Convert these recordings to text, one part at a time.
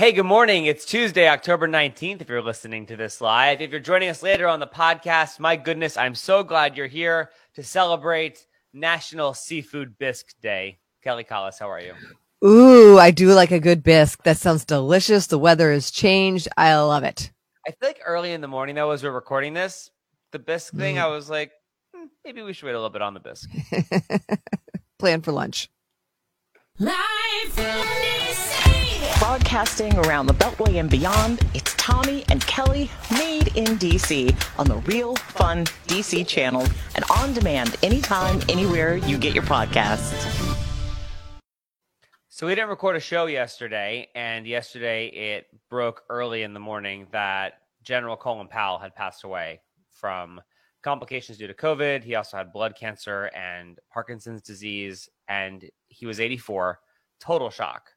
Hey, good morning. It's Tuesday, October 19th, if you're listening to this live. If you're joining us later on the podcast, my goodness, I'm so glad you're here to celebrate National Seafood Bisque Day. Kelly Collis, how are you? Ooh, I do like a good bisque. That sounds delicious. The weather has changed. I love it. I feel like early in the morning, though, as we're recording this, the bisque thing, Mm. I was like, hmm, maybe we should wait a little bit on the bisque. Plan for lunch. Live from DC. Broadcasting around the Beltway and beyond, it's Tommy and Kelly made in DC on the Real Fun DC channel and on demand anytime, anywhere you get your podcasts. So we didn't record a show yesterday, and yesterday it broke early in the morning that General Colin Powell had passed away from complications due to COVID. He also had blood cancer and Parkinson's disease, and he was 84. Total shock.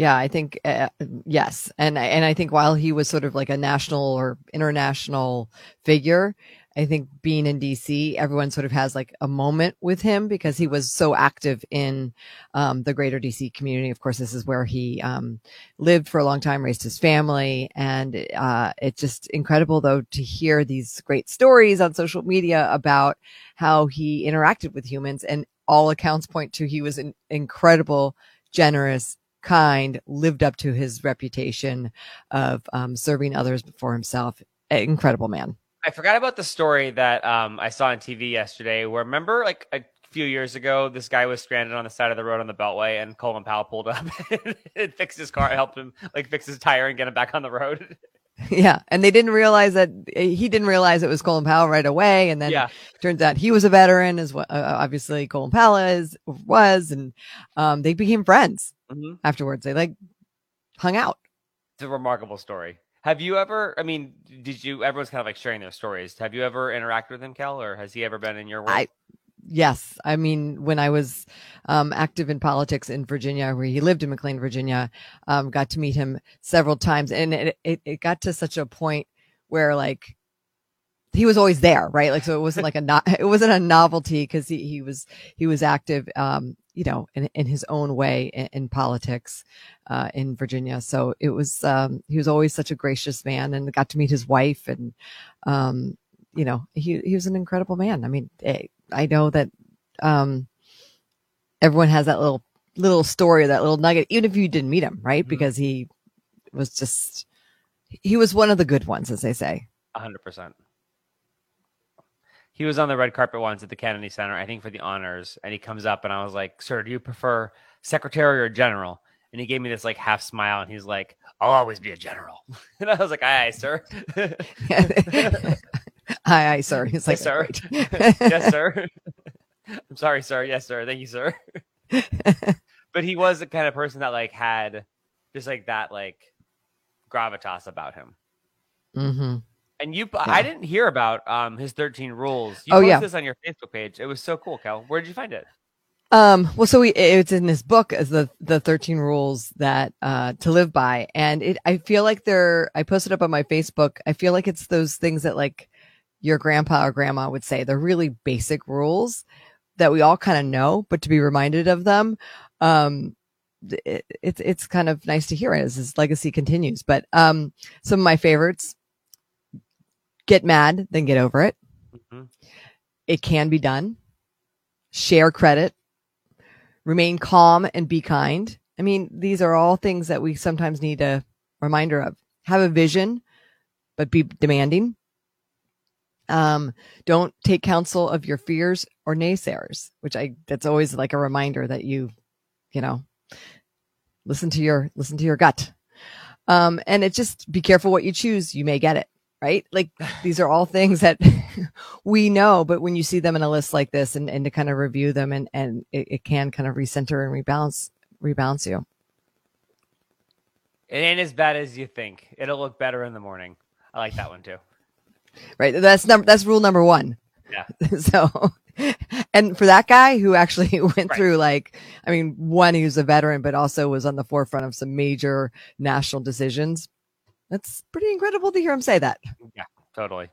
Yeah, I think uh, yes, and and I think while he was sort of like a national or international figure, I think being in DC, everyone sort of has like a moment with him because he was so active in um, the greater DC community. Of course, this is where he um, lived for a long time, raised his family, and uh, it's just incredible though to hear these great stories on social media about how he interacted with humans, and all accounts point to he was an incredible, generous kind, lived up to his reputation of um, serving others before himself. Incredible man. I forgot about the story that um, I saw on TV yesterday. Where remember, like a few years ago, this guy was stranded on the side of the road on the Beltway, and Colin Powell pulled up and fixed his car, helped him like fix his tire and get him back on the road. Yeah. And they didn't realize that he didn't realize it was Colin Powell right away. And then yeah, turns out he was a veteran as well. Uh, obviously Colin Powell is, was, and um, they became friends hmm afterwards. They like hung out. it's a remarkable story. Have you ever? I mean, did you? Everyone's kind of like sharing their stories. Have you ever interacted with him, Kel, or has he ever been in your world? I, yes. I mean, when I was um, active in politics in Virginia, where he lived in McLean, Virginia, um, got to meet him several times. And it, it, it got to such a point where like, he was always there, right? Like, so it wasn't like a not, it wasn't a novelty because he, he was, he was active, um, you know, in, in his own way in, in politics, uh, in Virginia. So it was, um, he was always such a gracious man and got to meet his wife and, um, you know, he, he was an incredible man. I mean, eh, I know that, um, everyone has that little, little story, that little nugget, even if you didn't meet him, right? Mhm. Because he was just, he was one of the good ones, as they say. A hundred percent. He was on the red carpet once at the Kennedy Center, I think for the honors, and he comes up and I was like, "Sir, do you prefer secretary or general?" And he gave me this like half smile, and he's like, "I'll always be a general." and I was like, "Aye, aye, sir." Aye, aye, sir. He's like, yes, sir. Yes, sir. I'm sorry, sir. Yes, sir. Thank you, sir. but he was the kind of person that like had just like that like gravitas about him. hmm And you, I didn't hear about um his 13 rules. You Oh, posted yeah. this on your Facebook page. It was so cool, Kel. Where did you find it? Um, well, so we, it's in this book as the, the 13 rules that, uh, to live by. And it, I feel like they're, I posted up on my Facebook. I feel like it's those things that like your grandpa or grandma would say. They're really basic rules that we all kind of know, but to be reminded of them, um, it, it's, it's kind of nice to hear as his legacy continues. But, um, some of my favorites, get mad, then get over it. Mhm. It can be done. Share credit remain calm and be kind. I mean, these are all things that we sometimes need a reminder of. Have a vision, but be demanding. Um, don't take counsel of your fears or naysayers, which I, that's always like a reminder that you, you know, listen to your, listen to your gut. Um, and it just be careful what you choose. You may get it, right? Like these are all things that we know, but when you see them in a list like this and, and to kind of review them and, and it, it can kind of recenter and rebalance, rebalance you. It ain't as bad as you think. It'll look better in the morning. I like that one too. Right. That's number, that's rule number one. Yeah. so, and for that guy who actually went Right. through like, I mean, one, he was a veteran, but also was on the forefront of some major national decisions. That's pretty incredible to hear him say that. Yeah, totally.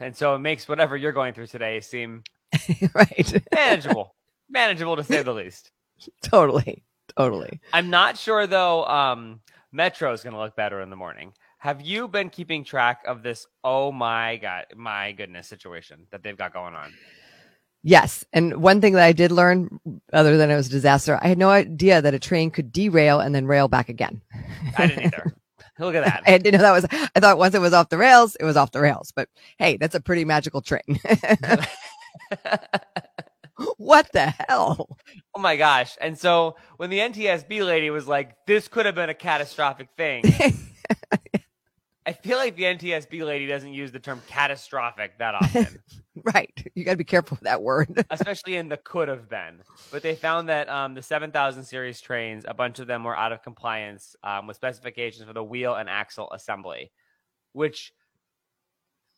And so it makes whatever you're going through today seem right. manageable. manageable to say the least. totally. Totally. I'm not sure though. Um, Metro is going to look better in the morning. Have you been keeping track of this? Oh my god, my goodness, situation that they've got going on. Yes. And one thing that I did learn, other than it was a disaster, I had no idea that a train could derail and then rail back again. I didn't either. Look at that. I didn't know that was, I thought once it was off the rails, it was off the rails. But hey, that's a pretty magical train. what the hell? oh my gosh. And so when the NTSB lady was like, this could have been a catastrophic thing, I feel like the NTSB lady doesn't use the term catastrophic that often, right. You got to be careful with that word. especially in the could have been. But they found that um, the 7000 series trains, a bunch of them were out of compliance um, with specifications for the wheel and axle assembly, which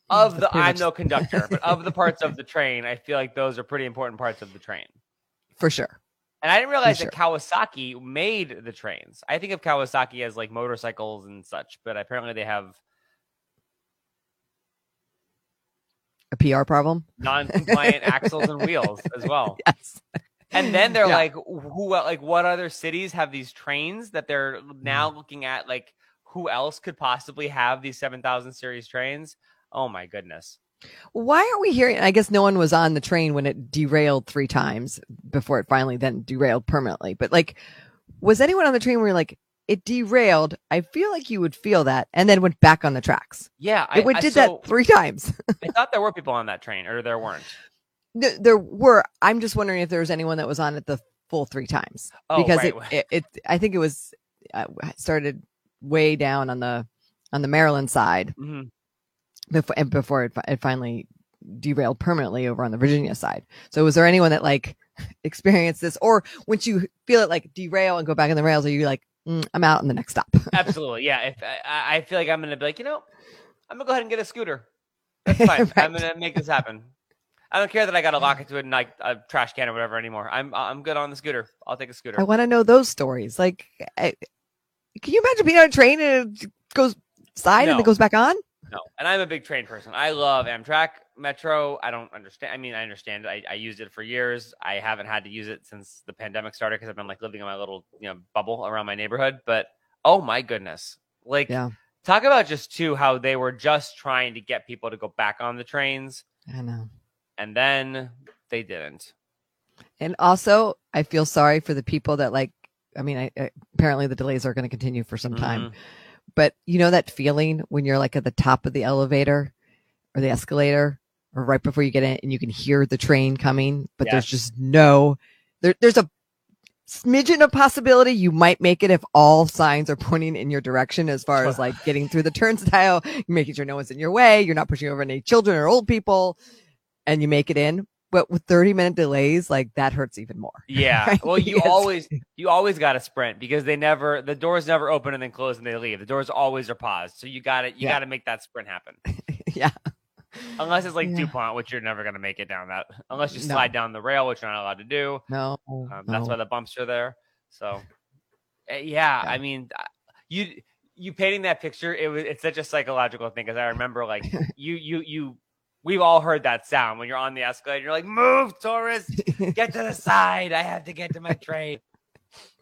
of That's the, I'm much- no conductor, but of the parts of the train, I feel like those are pretty important parts of the train. For sure. And I didn't realize sure. that Kawasaki made the trains. I think of Kawasaki as like motorcycles and such, but apparently they have A PR problem. non-compliant axles and wheels as well. Yes. And then they're Yeah. like, who, like, what other cities have these trains that they're Mm-hmm. now looking at? Like, who else could possibly have these seven thousand series trains? Oh my goodness! Why aren't we hearing? I guess no one was on the train when it derailed three times before it finally then derailed permanently. But like, was anyone on the train where you're like, it derailed? I feel like you would feel that and then went back on the tracks. Yeah, I, It I- did so that three times. I thought there were people on that train, or there weren't. Th- there were. I'm just wondering if there was anyone that was on it the full three times Oh, because right. it, it, it, I think it was uh, started way down on the on the Maryland side Mhm. before and before it, it finally derailed permanently over on the Virginia side. So was there anyone that like experienced this or once you feel it like derail and go back on the rails, are you like, mm, I'm out on the next stop? Absolutely, yeah. If I- I, feel like I'm gonna be like, you know, I'm gonna go ahead and get a scooter. That's fine. I'm gonna make this happen. I don't care that I got to lock it to a, like, a trash can or whatever anymore. I'm I'm good on the scooter. I'll take a scooter. I want to know those stories. Like, I, can you imagine being on a train and it goes side and it goes back on? No, and I'm a big train person. I love Amtrak, Metro. I don't understand. I mean, I understand. I, I used it for years. I haven't had to use it since the pandemic started because I've been like living in my little you know bubble around my neighborhood. But oh my goodness, like Yeah. talk about just too how they were just trying to get people to go back on the trains, I know. and then they didn't. And also, I feel sorry for the people that like. I mean, I, I, apparently the delays are going to continue for some time. Mm-hmm. But you know that feeling when you're like at the top of the elevator or the escalator, or right before you get in, and you can hear the train coming, but there's just no. There, there's a smidgen of possibility you might make it if all signs are pointing in your direction as far as like getting through the turnstile, making sure no one's in your way, you're not pushing over any children or old people, and you make it in. But with 30 minute delays, like that hurts even more. Yeah. Right? Well, you Because- always you always got to sprint because they never the doors never open and then close and they leave. The doors always are paused. So you got to you Yeah. got to make that sprint happen. yeah. Unless it's like Yeah. DuPont, which you're never going to make it down that. Unless you No. slide down the rail, which you're not allowed to do. No. Um, That's why the bumps are there. So, uh, yeah, Yeah. I mean, uh, you you painting that picture, it was it's such a psychological thing because I remember like you you you we've all heard that sound when you're on the escalator. You're like, move, tourist, get to the side. I have to get to my train.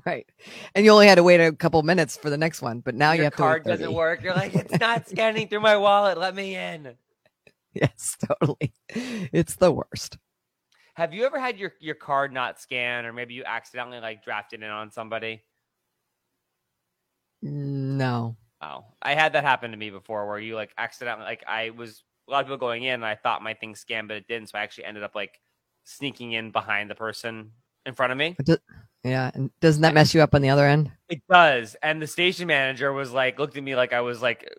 Right. And you only had to wait a couple minutes for the next one, but now you Your have to card doesn't work. You're like, it's not scanning through my wallet. Let me in. Yes, totally. It's the worst. Have you ever had your your card not scan, or maybe you accidentally like drafted in on somebody? Mm, no. Oh, I had that happen to me before, where you like accidentally like I was a lot of people going in, and I thought my thing scanned, but it didn't. So I actually ended up like sneaking in behind the person in front of me. Yeah. And doesn't that mess you up on the other end? It does. And the station manager was like, looked at me like I was like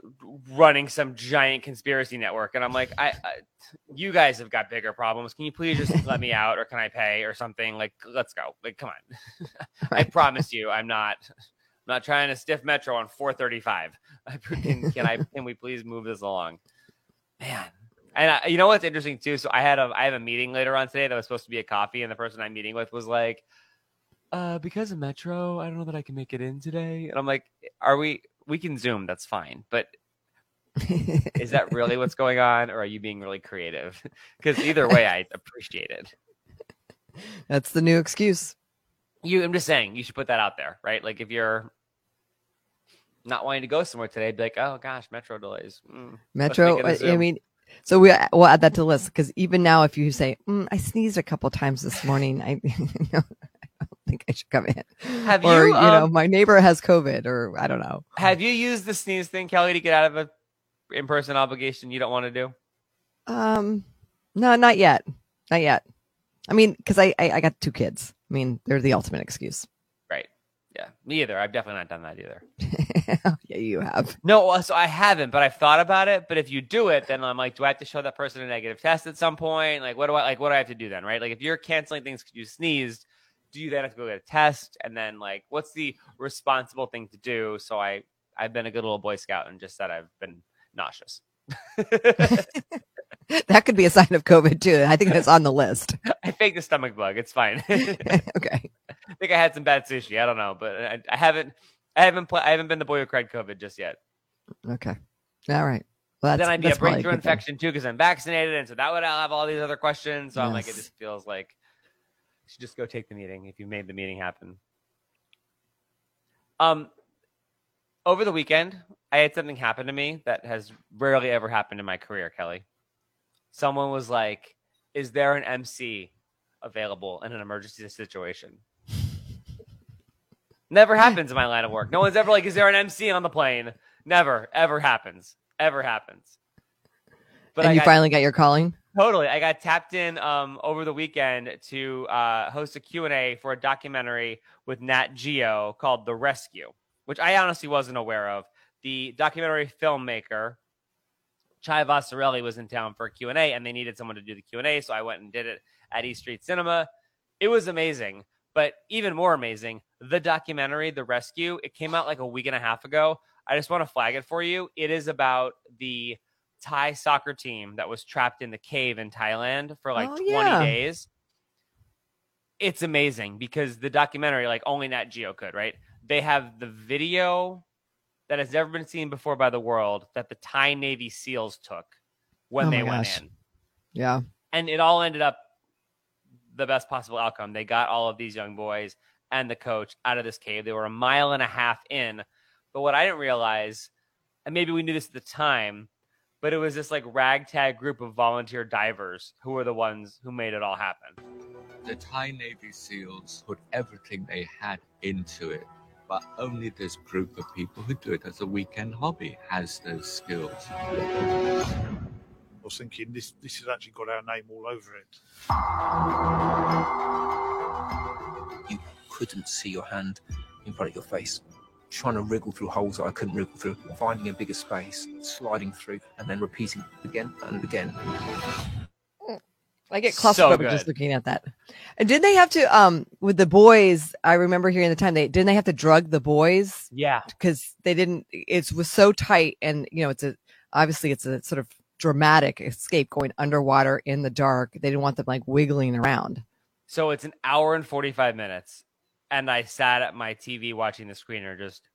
running some giant conspiracy network. And I'm like, I, I you guys have got bigger problems. Can you please just let me out or can I pay or something? Like, let's go. Like, come on. I promise you, I'm not, I'm not trying to stiff Metro on 435. I, can, can I, can we please move this along? Man. And I, you know what's interesting too? So I had a, I have a meeting later on today that was supposed to be a coffee, and the person I'm meeting with was like, uh, because of Metro, I don't know that I can make it in today. And I'm like, are we, we can Zoom, that's fine. But is that really what's going on? Or are you being really creative? Because either way, I appreciate it. That's the new excuse. You, I'm just saying, you should put that out there, right? Like if you're, not wanting to go somewhere today, be like, oh gosh, metro delays. Mm. Metro. make it a I mean, so we we'll add that to the list because even now, if you say mm, I sneezed a couple times this morning, I, I don't think I should come in. Have or you, you know, um, my neighbor has COVID, or I don't know. Have you used the sneeze thing, Kelly, to get out of a in-person obligation you don't want to do? Um, no, not yet, not yet. I mean, because I, I I got two kids. I mean, they're the ultimate excuse. Yeah. Me either. I've definitely not done that either. yeah, you have. No, uh, so I haven't, but I've thought about it. But if you do it, then I'm like, do I have to show that person a negative test at some point? Like, what do I like? What do I have to do then? Right? Like, if you're canceling things because you sneezed, do you then have to go get a test? And then, like, what's the responsible thing to do? So I, I've been a good little Boy Scout and just said I've been nauseous. That could be a sign of COVID too. I think that's on the list. I faked a stomach bug. It's fine. Okay. Think I had some bad sushi. I don't know, but I, I haven't. I haven't. Pl- I haven't been the boy who cried COVID just yet. Okay. All right. Well, then I'd be a breakthrough thing. infection too because I'm vaccinated, and so that would I'll have all these other questions. So I'm like, it just feels like you should just go take the meeting if you made the meeting happen. Um, over the weekend, I had something happen to me that has rarely ever happened in my career, Kelly. Someone was like, "Is there an MC available in an emergency situation?" Never happens in my line of work. No one's ever like, "Is there an MC on the plane?" Never, ever happens. Ever happens. But and I you got- finally got your calling. Totally. I got tapped in um, over the weekend to uh, host a Q&A for a documentary with Nat Geo called The Rescue, which I honestly wasn't aware of. The documentary filmmaker, Chai Vasarhelyi, was in town for a Q&A, and they needed someone to do the Q&A, so I went and did it at East Street Cinema. It was amazing, but even more amazing, the documentary, The Rescue, it came out like a week and a half ago. I just want to flag it for you. It is about the Thai soccer team that was trapped in the cave in Thailand for like Oh, 20 yeah. days. It's amazing because the documentary, like only Nat Geo could, right? They have the video that has never been seen before by the world that the Thai Navy SEALs took when Oh they went gosh. in. Yeah. And it all ended up the best possible outcome. They got all of these young boys and the coach out of this cave. They were a mile and a half in. But what I didn't realize, and maybe we knew this at the time, but it was this like ragtag group of volunteer divers who were the ones who made it all happen. The Thai Navy SEALs put everything they had into it, but only this group of people who do it as a weekend hobby has those skills. I was thinking this this has actually got our name all over it. You couldn't see your hand in front of your face. Trying to wriggle through holes that I couldn't wriggle through, finding a bigger space, sliding through, and then repeating again and again. I get So claustrophobic just looking at that. And did they have to um with the boys? I remember hearing the time they didn't they have to drug the boys Yeah. because they didn't. It was so tight, and you know it's a obviously it's a sort of dramatic escape going underwater in the dark. They didn't want them like wiggling around. So it's an hour and 45 minutes. And I sat at my TV watching the screener, just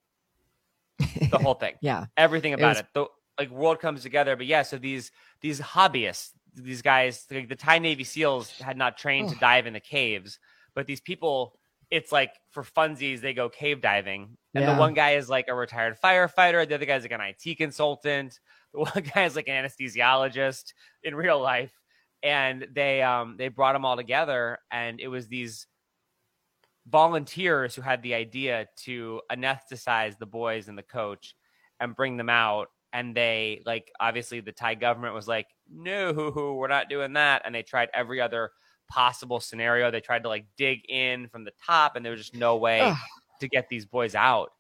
the whole thing. Yeah, everything It about was- it. The like world comes together. But yeah, so these these hobbyists, these guys, like the Thai Navy SEALs had not trained to dive in the caves, but these people, it's like for funsies, they go cave diving. And Yeah. the one guy is like a retired firefighter, the other guy's like an IT consultant, the one guy is like an anesthesiologist in real life. And they um they brought them all together, and it was these volunteers who had the idea to anesthetize the boys and the coach and bring them out. And they like obviously the Thai government was like no we're not doing that. And they tried every other possible scenario. They tried to like dig in from the top and there was just no way Ugh. to get these boys out.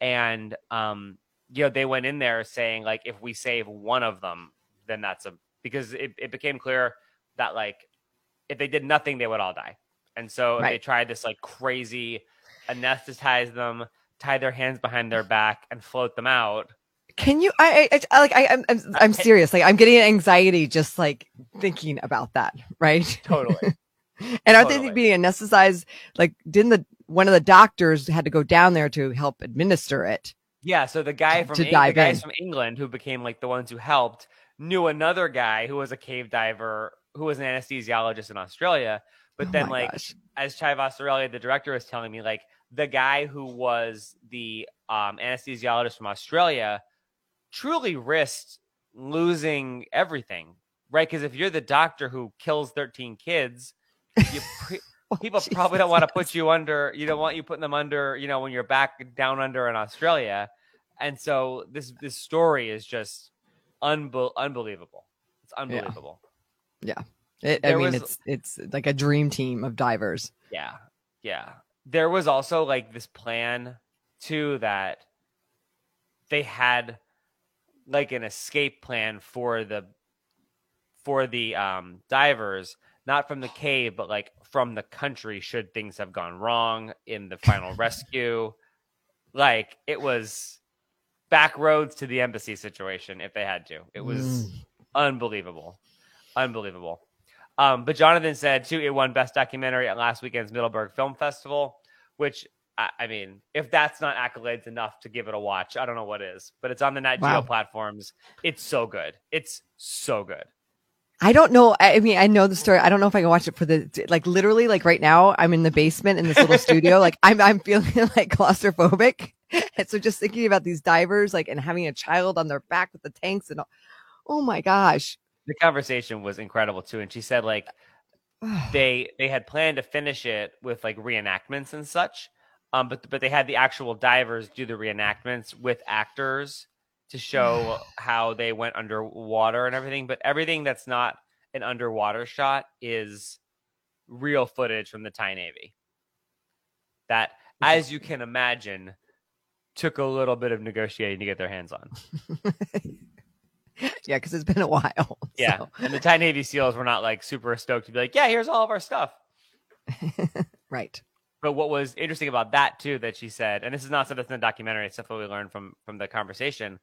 And um you know they went in there saying like if we save one of them then that's a because it, it became clear that like if they did nothing they would all die and so they Right. tried this like crazy anesthetize them tie their hands behind their back and float them out Can you? I, I, I like. I, I'm, I'm, I'm serious. Like, I'm getting anxiety just like thinking about that. Right. totally And aren't Totally. they being anesthetized? Like, didn't the one of the doctors had to go down there to help administer it? Yeah, so the guy from To Eng- the dive guys in. from England who became like the ones who helped knew another guy who was a cave diver who was an anesthesiologist in Australia. But Oh then like gosh. as Chai Vasarhelyi, the director, was telling me, like the guy who was the um, anesthesiologist from Australia truly risked losing everything, right? Because if you're the doctor who kills 13 kids, you pre- Oh, people probably don't want to put you under. You don't want you putting them under. You know, when you're back down under in Australia, and so this this story is just unbe- unbelievable. It's unbelievable. It, I mean, was- it's it's like a dream team of divers. Yeah. Yeah. There was also like this plan too that they had like an escape plan for the for the um divers, not from the cave, but like from the country should things have gone wrong in the final rescue. Like it was back roads to the embassy situation if they had to. It was Mm. unbelievable. Unbelievable. Um, but Jonathan said too, it won Best Documentary at last weekend's Middleburg Film Festival, which I, I mean, if that's not accolades enough to give it a watch, I don't know what is. But it's on the Nat Geo platforms. It's so good. It's so good. I don't know. I I mean, I know the story. I don't know if I can watch it for the like literally like right now. I'm in the basement in this little studio. Like I'm I'm feeling like claustrophobic. And so just thinking about these divers like and having a child on their back with the tanks and all, oh my gosh. The conversation was incredible too, and she said like they they had planned to finish it with like reenactments and such, um, but but they had the actual divers do the reenactments with actors to show how they went underwater and everything. But everything that's not an underwater shot is real footage from the Thai Navy. That, as you can imagine, took a little bit of negotiating to get their hands on. yeah, because it's been a while. Yeah, so, and the Thai Navy SEALs were not like super stoked to be like, "Yeah, here's all of our stuff." right. But what was interesting about that too, that she said, and this is not stuff that's in the documentary, it's stuff that we learned from from the conversation.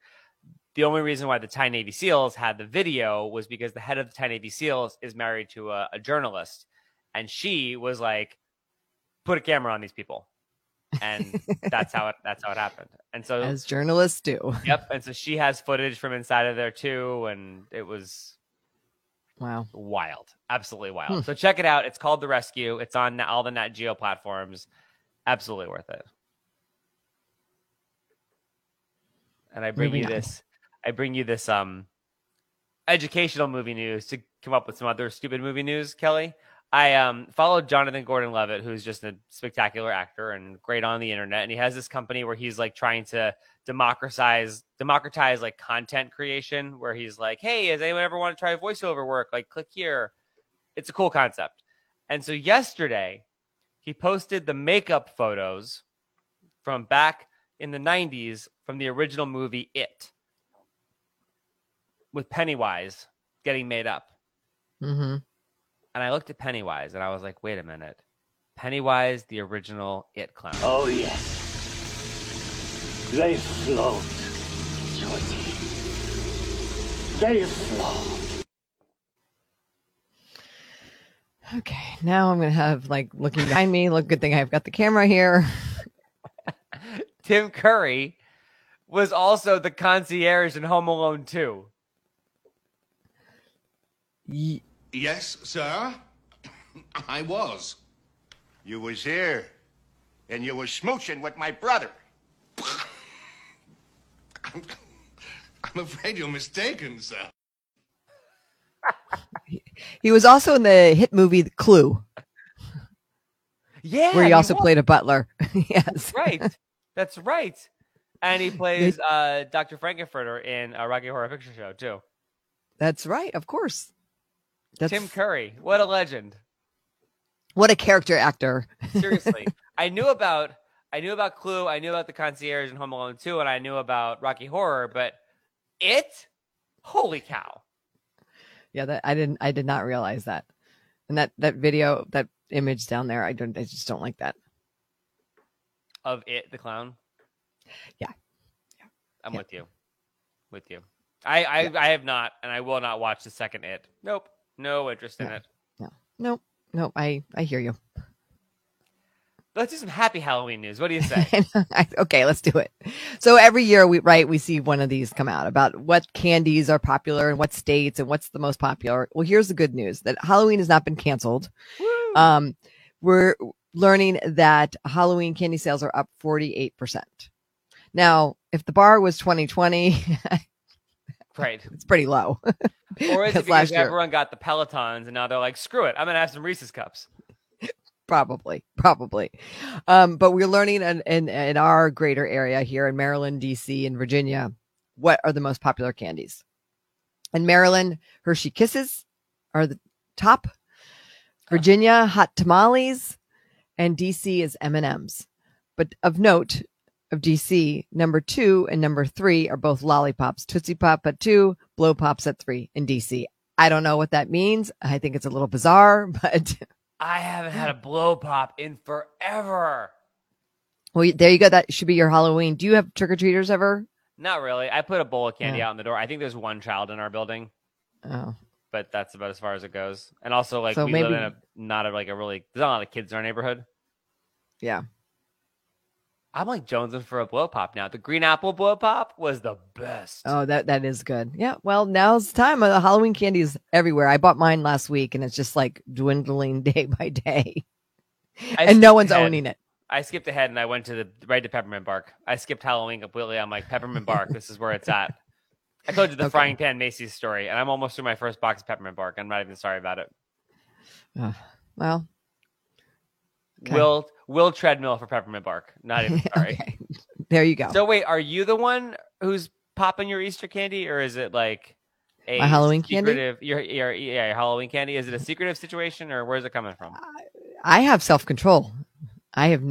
The only reason why the Thai Navy SEALs had the video was because the head of the Thai Navy SEALs is married to a, a journalist, and she was like, "Put a camera on these people," and that's how it that's how it happened. And so, As journalists do. yep, and so she has footage from inside of there too, and it was Wow. wild, absolutely wild. Hmm. So check it out. It's called The Rescue. It's on all the Nat Geo platforms. Absolutely worth it. And I bring Moving you on. this. I bring you this um educational movie news to come up with some other stupid movie news. Kelly, I um followed Jonathan Gordon-Levitt, who's just a spectacular actor and great on the internet, and he has this company where he's like trying to democratize democratize like content creation where he's like hey does anyone ever want to try voiceover work? Like click here. It's a cool concept. And so yesterday he posted the makeup photos from back in the 90s from the original movie it with pennywise getting made up. Hmm and i looked at pennywise and i was like wait a minute pennywise the original it clown Oh, yes. They float, Georgie. They float. Okay. Now I'm gonna have like looking behind me. Look, good thing I've got the camera here. tim curry was also the concierge in home alone 2 Ye- Yes, sir. I was. You was here, and you was smooching with my brother. I'm, I'm afraid you're mistaken, sir. He was also in the hit movie Clue, yeah where he also was. played a butler. yes. right. That's right. And he plays uh, Dr. Frank-N-Furter in a Rocky Horror Picture Show too. That's right. Of course. That's Tim Curry, what a legend! what a character actor. Seriously, I knew about I knew about Clue, I knew about the concierge in Home Alone 2, and I knew about Rocky Horror, but it, holy cow! Yeah, that I didn't. I did not realize that. And that that video, that image down there, I don't. I just don't like that. Of it, the clown. Yeah. yeah. I'm Yeah. with you, with you. I I, I have not, and I will not watch the second it. Nope, no interest in No. it. No, nope. Nope. I I hear you. Let's do some happy Halloween news. What do you say? Okay, let's do it. So every year we right we see one of these come out about what candies are popular in what states and what's the most popular. Well, here's the good news that Halloween has not been canceled. Um, we're learning that Halloween candy sales are up 48%. Now, if the bar was 2020, Right. it's pretty low. Or is it Because year- everyone got the Pelotons and now they're like, screw it, I'm gonna have some Reese's cups. probably, probably. Um, but we're learning in, in, in our greater area here in Maryland, DC, and Virginia, what are the most popular candies. In Maryland, Hershey Kisses are the top. Virginia, hot tamales, and DC is M&Ms. But of note, of DC, number two and number three are both lollipops. Tootsie Pop at two, Blow Pops at three in DC. I don't know what that means. I think it's a little bizarre, but I haven't had a blow pop in forever. well, there you go. That should be your Halloween. Do you have trick or treaters ever? Not really. I put a bowl of candy Yeah. out in the door. I think there's one child in our building, Oh, but that's about as far as it goes. And also, like, So we maybe- live in a not a like a really there's not a lot of kids in our neighborhood. yeah. I'm like jonesing for a blow pop now. The green apple blow pop was the best. Oh, that that is good. Yeah. Well, now's the time. The Halloween candy is everywhere. I bought mine last week, and it's just like dwindling day by day, I and no one's ahead. owning it. I skipped ahead and I went to the right to peppermint bark. I skipped Halloween completely. I'm like peppermint bark. this is where it's at. I told you the Okay. frying pan Macy's story, and I'm almost through my first box of peppermint bark. I'm not even sorry about it. Uh, well, Okay. Will Will treadmill for peppermint bark. Not even sorry. okay. There you go. So wait, are you the one who's popping your Easter candy, or is it like a My Halloween candy? Your, your yeah, your Halloween candy. Is it a secretive situation, or where's it coming from? I have self control. I have,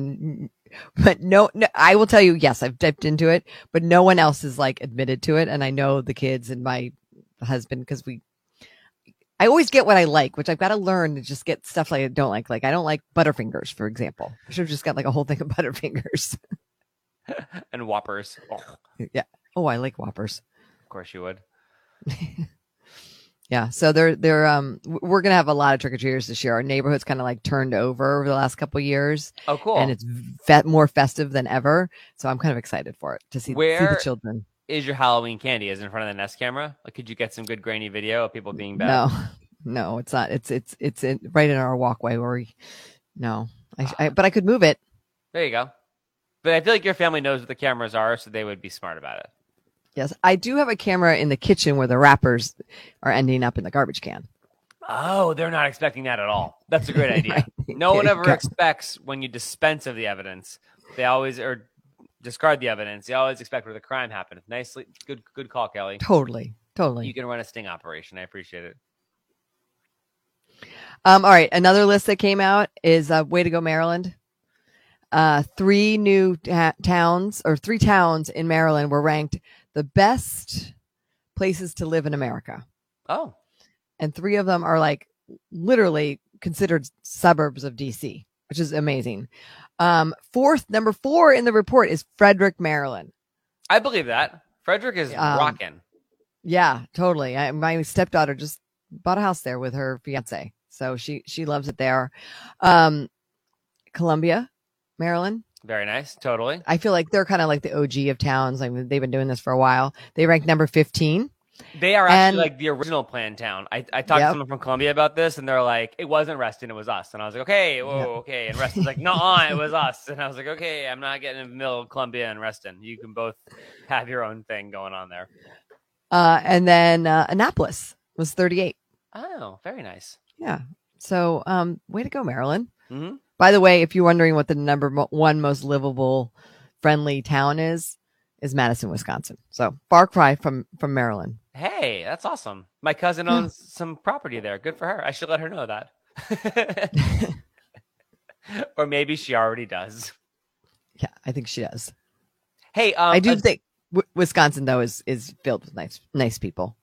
but no, no, I will tell you, yes, I've dipped into it, but no one else is like admitted to it. And I know the kids and my husband because we, I always get what I like, which I've got to learn to just get stuff like I don't like. Like I don't like Butterfingers, for example. I should have just got like a whole thing of Butterfingers. and Whoppers. Oh, yeah. Oh, I like Whoppers. Of course you would. Yeah. So they're, they're, um, we're going to have a lot of trick or treaters this year. Our neighborhood's kind of like turned over over the last couple years. Oh, cool. and it's fe- more festive than ever. So I'm kind of excited for it to see, see the children. Is your Halloween candy? Is it in front of the Nest camera? Like, could you get some good grainy video of people being bad? No, no, it's not. It's it's it's in, right in our walkway where we. No, I, I but I could move it. There you go. But I feel like your family knows what the cameras are, so they would be smart about it. Yes, I do have a camera in the kitchen where the wrappers are ending up in the garbage can. Oh, they're not expecting that at all. That's a great idea. Right. No one ever expects when you dispense of the evidence. They always or discard the evidence. You always expect where the crime happened. Nicely, good, good call, Kelly. Totally, totally. You can run a sting operation. I appreciate it. Um, all right, another list that came out is uh, Way to Go Maryland. Uh, three new ta- towns or three towns in Maryland were ranked the best places to live in America. Oh, and three of them are like literally considered suburbs of DC, which is amazing. Um, fourth, number four in the report is Frederick, Maryland. I believe that. Frederick is Um, rocking. Yeah, totally. I, my stepdaughter just bought a house there with her fiance, so she she loves it there. Um, Columbia, Maryland. Very nice. Totally. I feel like they're kind of like the OG of towns. Like they've been doing this for a while. They ranked number fifteen. They are actually And- like the original plan town. I, I talked to someone from Columbia about this, and they're like, "It wasn't Reston, it was us." And I was like, "Okay, whoa, Yep. okay." And Reston's like, "No, it was us." And I was like, "Okay, I'm not getting in the middle of Columbia and Reston. You can both have your own thing going on there." Uh, and then uh, Annapolis was thirty-eight. Oh, very nice. Yeah. So, um, way to go, Maryland. hmm By the way, if you're wondering what the number one most livable, friendly town is, is Madison, Wisconsin. So far cry from from Maryland. Hey, that's awesome. My cousin owns some property there. Good for her. I should let her know that. or maybe she already does. Yeah, I think she does. Hey, um, I do uh, think w- Wisconsin though is is filled with nice nice people.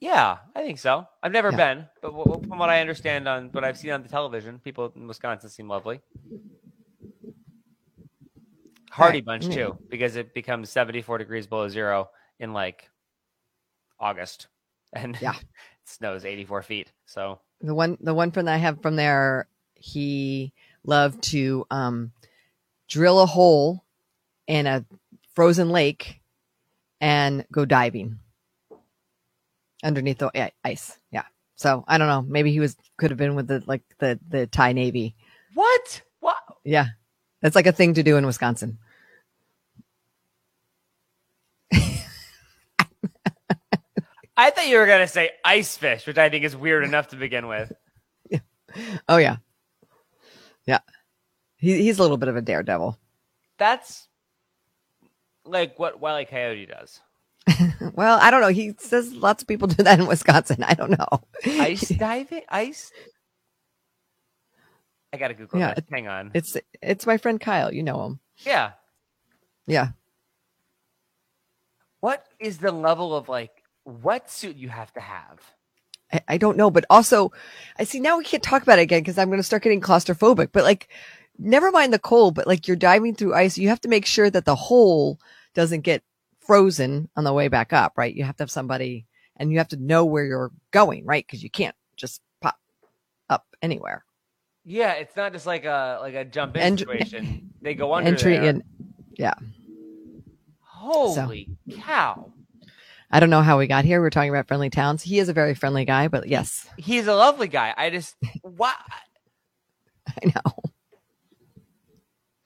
Yeah, I think so. I've never Yeah. been, but w- from what I understand on what I've seen on the television, people in Wisconsin seem lovely. Hardy Right. bunch Yeah. too, because it becomes 74 degrees below zero in like August, and Yeah. it snows 84 feet. So The one the one friend I have from there, he loved to um, drill a hole in a frozen lake and go diving underneath the ice. Yeah. So I don't know. Maybe he was could have been with the like the the Thai Navy. What? What? Yeah. That's like a thing to do in Wisconsin. I thought you were gonna say ice fish, which I think is weird enough to begin with. Oh yeah. Yeah. He, he's a little bit of a daredevil. That's like what Wile E. Coyote does. Well, I don't know. He says lots of people do that in Wisconsin. I don't know. Ice diving? Ice? I gotta Google Yeah, this. Hang on. It's it's my friend Kyle. You know him. yeah. Yeah. What is the level of like wetsuit you have to have? I, I don't know, but also I see now we can't talk about it again because I'm going to start getting claustrophobic. But like, never mind the cold, but like you're diving through ice, you have to make sure that the hole doesn't get frozen on the way back up, right? You have to have somebody and you have to know where you're going, right? Because you can't just pop up anywhere. Yeah, it's not just like a like a jump in Ent- situation. They go under Entry there. in, yeah. Holy cow! I don't know how we got here. We're talking about friendly towns. He is a very friendly guy, but yes, He's a lovely guy. I just what I know.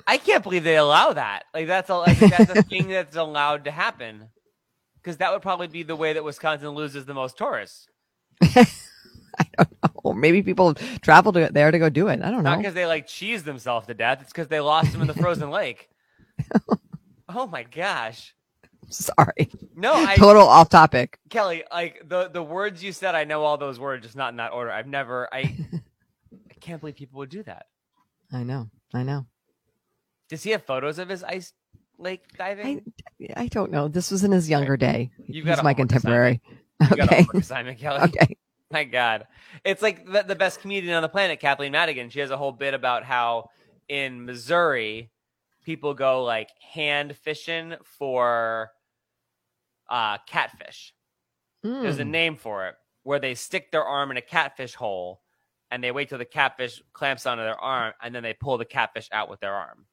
I can't believe they allow that. Like that's a like, that's a thing that's allowed to happen. Because that would probably be the way that Wisconsin loses the most tourists. I don't know. Maybe people travel to there to go do it. I don't know. Not because they like cheese themselves to death. It's because they lost him in the frozen lake. Oh my gosh! Sorry. No, I Total off topic. Kelly, like the the words you said, I know all those words, just not in that order. I've never, I, I can't believe people would do that. I know. I know. Does he have photos of his ice lake diving? I don't know. This was in his younger day. You've got a my contemporary. You Okay. assignment, Kelly. Okay. My God, it's like the, the best comedian on the planet, Kathleen Madigan. She has a whole bit about how in Missouri, people go like hand fishing for uh, catfish. There's a Mm. name for it where they stick their arm in a catfish hole and they wait till the catfish clamps onto their arm and then they pull the catfish out with their arm.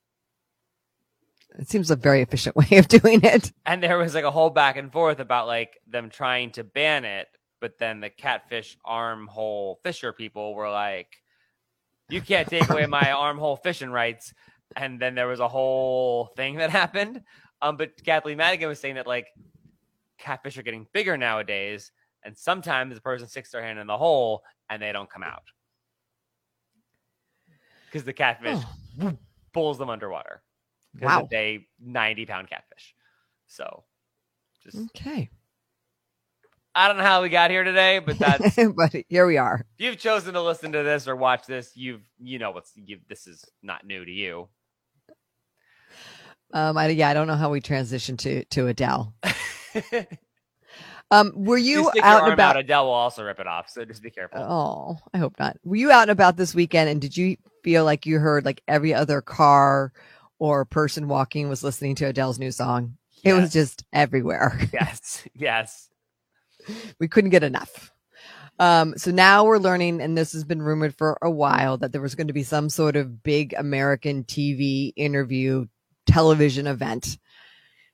It seems a very efficient way of doing it. And there was like a whole back and forth about like them trying to ban it, but then the catfish armhole fisher people were like, "You can't take away my armhole fishing rights." And then there was a whole thing that happened. Um, but Kathleen Madigan was saying that like catfish are getting bigger nowadays, and sometimes the person sticks their hand in the hole and they don't come out because the catfish whoop, pulls them underwater. Wow. a ninety pound catfish. So just Okay. I don't know how we got here today, but that's but here we are. if you've chosen to listen to this or watch this, you've you know what's you, this is not new to you. Um, I, yeah, I don't know how we transitioned to to Adele. um, were You, you out and about? out, Adele will also rip it off. So just be careful. Oh, I hope not. Were you out and about this weekend and did you feel like you heard like every other car or person walking was listening to Adele's new song? It was just everywhere. yes, yes. we couldn't get enough. Um, so now we're learning, and this has been rumored for a while, that there was going to be some sort of big American TV interview television event.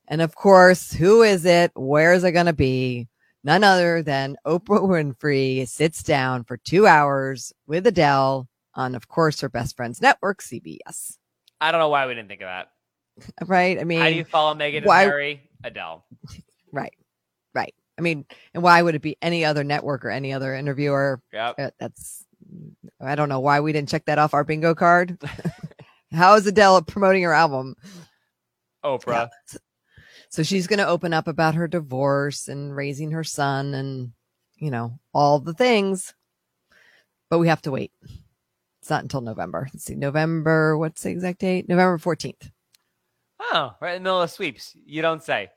And of course, who is it? Where is it going to be? None other than Oprah Winfrey sits down for two hours with Adele on, of course, her best friend's network, CBS. I don't know why we didn't think of that. Right? I mean, How do you follow Meghan and Harry? Adele. Right. Right. I mean, and why would it be any other network or any other interviewer? Yep. Uh, That's, I don't know why we didn't check that off our bingo card. How is Adele promoting her album? Oprah. So she's going to open up about her divorce and raising her son and, you know, all the things. But we have to wait. It's not until November. Let's see. November, what's the exact date? November 14th. Oh, right in the middle of sweeps. You don't say.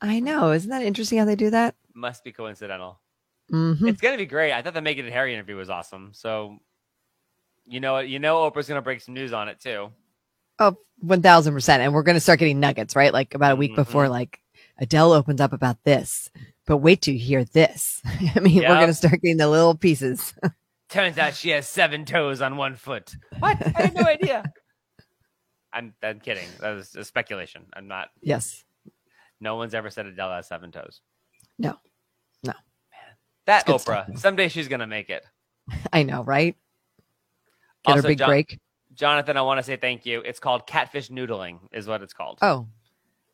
I know. Isn't that interesting how they do that? Must be coincidental. Mm-hmm. It's gonna be great. I thought the Meghan and Harry interview was awesome. So, you know? You know Oprah's gonna break some news on it too. Oh, 1000%. And we're going to start getting nuggets, right? Like about a week mm-hmm. before, like Adele opens up about this, but wait till you hear this. I mean, we're going to start getting the little pieces. Turns out she has seven toes on one foot. What? I had no idea. I'm, I'm kidding. That was a speculation. I'm not. yes. No one's ever said Adele has seven toes. No, no. Man, That Oprah. stuff. Someday she's gonna make it. I know, right? Get Also, her big John- break. Jonathan, I want to say thank you. It's called catfish noodling, is what it's called. Oh,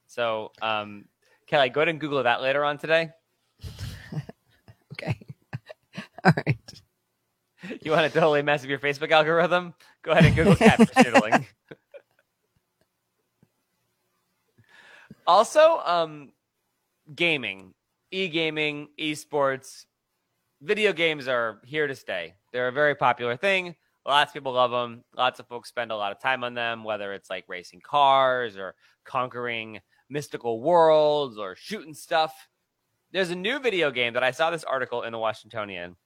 So, um, Kelly, go ahead and Google that later on today. okay. All right. You want to totally mess with your Facebook algorithm? Go ahead and Google catfish noodling. also, um, gaming, e-gaming, esports, video games are here to stay. They're a very popular thing. Lots of people love them. Lots of folks spend a lot of time on them, whether it's like racing cars or conquering mystical worlds or shooting stuff. There's a new video game that I saw this article in the Washingtonian.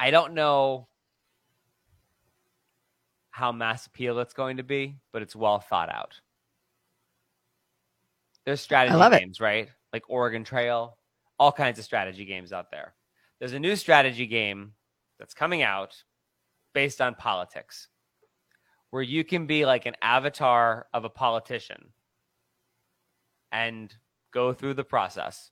I don't know how mass appeal it's going to be, but it's well thought out. There's strategy love it. games, right? Like Oregon Trail, all kinds of strategy games out there. There's a new strategy game that's coming out based on politics where you can be like an avatar of a politician and go through the process.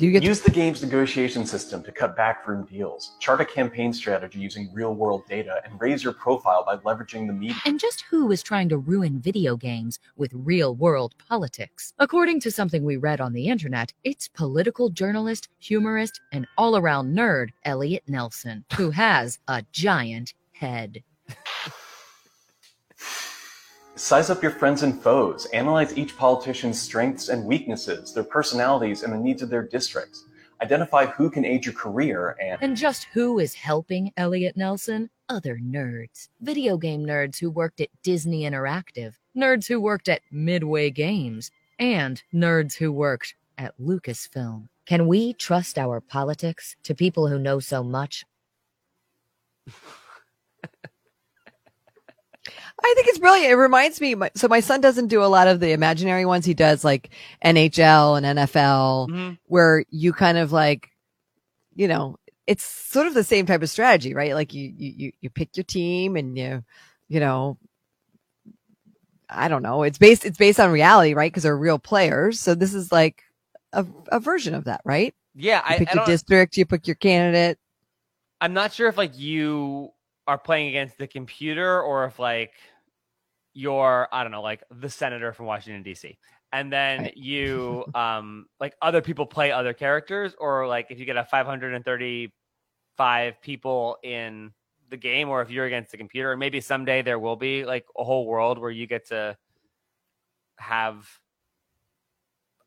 Do you get Use the game's negotiation system to cut backroom deals, chart a campaign strategy using real world data, and raise your profile by leveraging the media. And just who is trying to ruin video games with real world politics? According to something we read on the internet, it's political journalist, humorist, and all around nerd Elliot Nelson, who has a giant head. Size up your friends and foes, analyze each politician's strengths and weaknesses, their personalities, and the needs of their districts. Identify who can aid your career and And just who is helping Elliot Nelson? Other nerds. Video game nerds who worked at Disney Interactive, nerds who worked at Midway Games, and nerds who worked at Lucasfilm. Can we trust our politics to people who know so much? I think it's brilliant. It reminds me. My, so my son doesn't do a lot of the imaginary ones. He does like NHL and NFL, Mhm. where you kind of like, you know, it's sort of the same type of strategy, right? Like you you you, you pick your team and you, you know, I don't know. It's based it's based on reality, right? Because they're real players. So this is like a a version of that, right? Yeah, You I, pick I your district, you pick your candidate. I'm not sure if like you are playing against the computer or if like you're I don't know like the senator from Washington D.C. and then Right. you um like other people play other characters or like if you get a 535 people in the game or if you're against the computer maybe someday there will be like a whole world where you get to have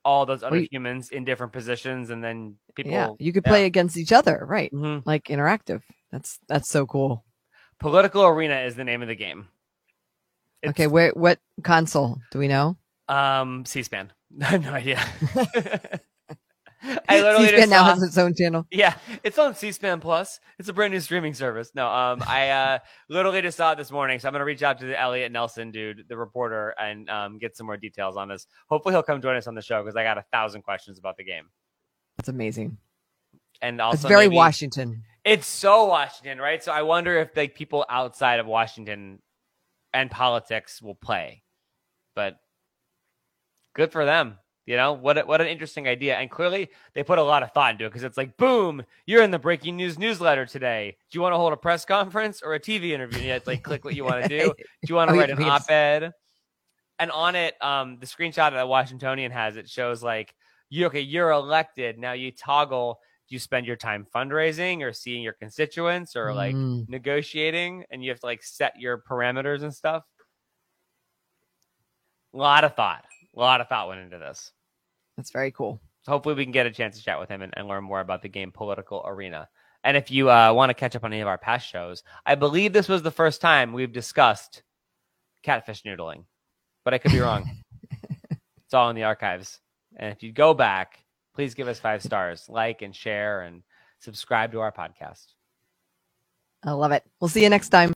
all those other humans in different positions and then people yeah, you could play against each other, right? Mhm. Like interactive. That's that's so cool. Political Arena is the name of the game. okay, where what console do we know? Um, C-SPAN. I have no idea. I literally C-SPAN just now saw- has its own channel. Yeah, it's on C-SPAN Plus. It's a brand new streaming service. No, um, I uh, literally just saw it this morning, so I'm gonna reach out to the Elliot Nelson dude, the reporter, and um, get some more details on this. Hopefully, he'll come join us on the show because I got a thousand questions about the game. That's amazing. And also, it's very maybe- Washington. It's so Washington, right? So I wonder if like people outside of Washington and politics will play, but good for them. You know what? a- What an interesting idea, and clearly they put a lot of thought into it because it's like, boom, you're in the breaking news newsletter today. Do you want to hold a press conference or a TV interview? And you have to like click what you want to do. Do you want to Oh, write an op-ed? And on it, um, the screenshot that Washingtonian has it shows like you okay, you're elected now. You toggle. Do you spend your time fundraising or seeing your constituents or like Mm. negotiating? And you have to like set your parameters and stuff. A lot of thought. A lot of thought went into this. That's very cool. So hopefully we can get a chance to chat with him and, and learn more about the game Political Arena. And if you uh, want to catch up on any of our past shows, I believe this was the first time we've discussed catfish noodling, but I could be wrong. it's all in the archives. And if you go back, please give us five stars, like and share, and subscribe to our podcast. I love it. We'll see you next time.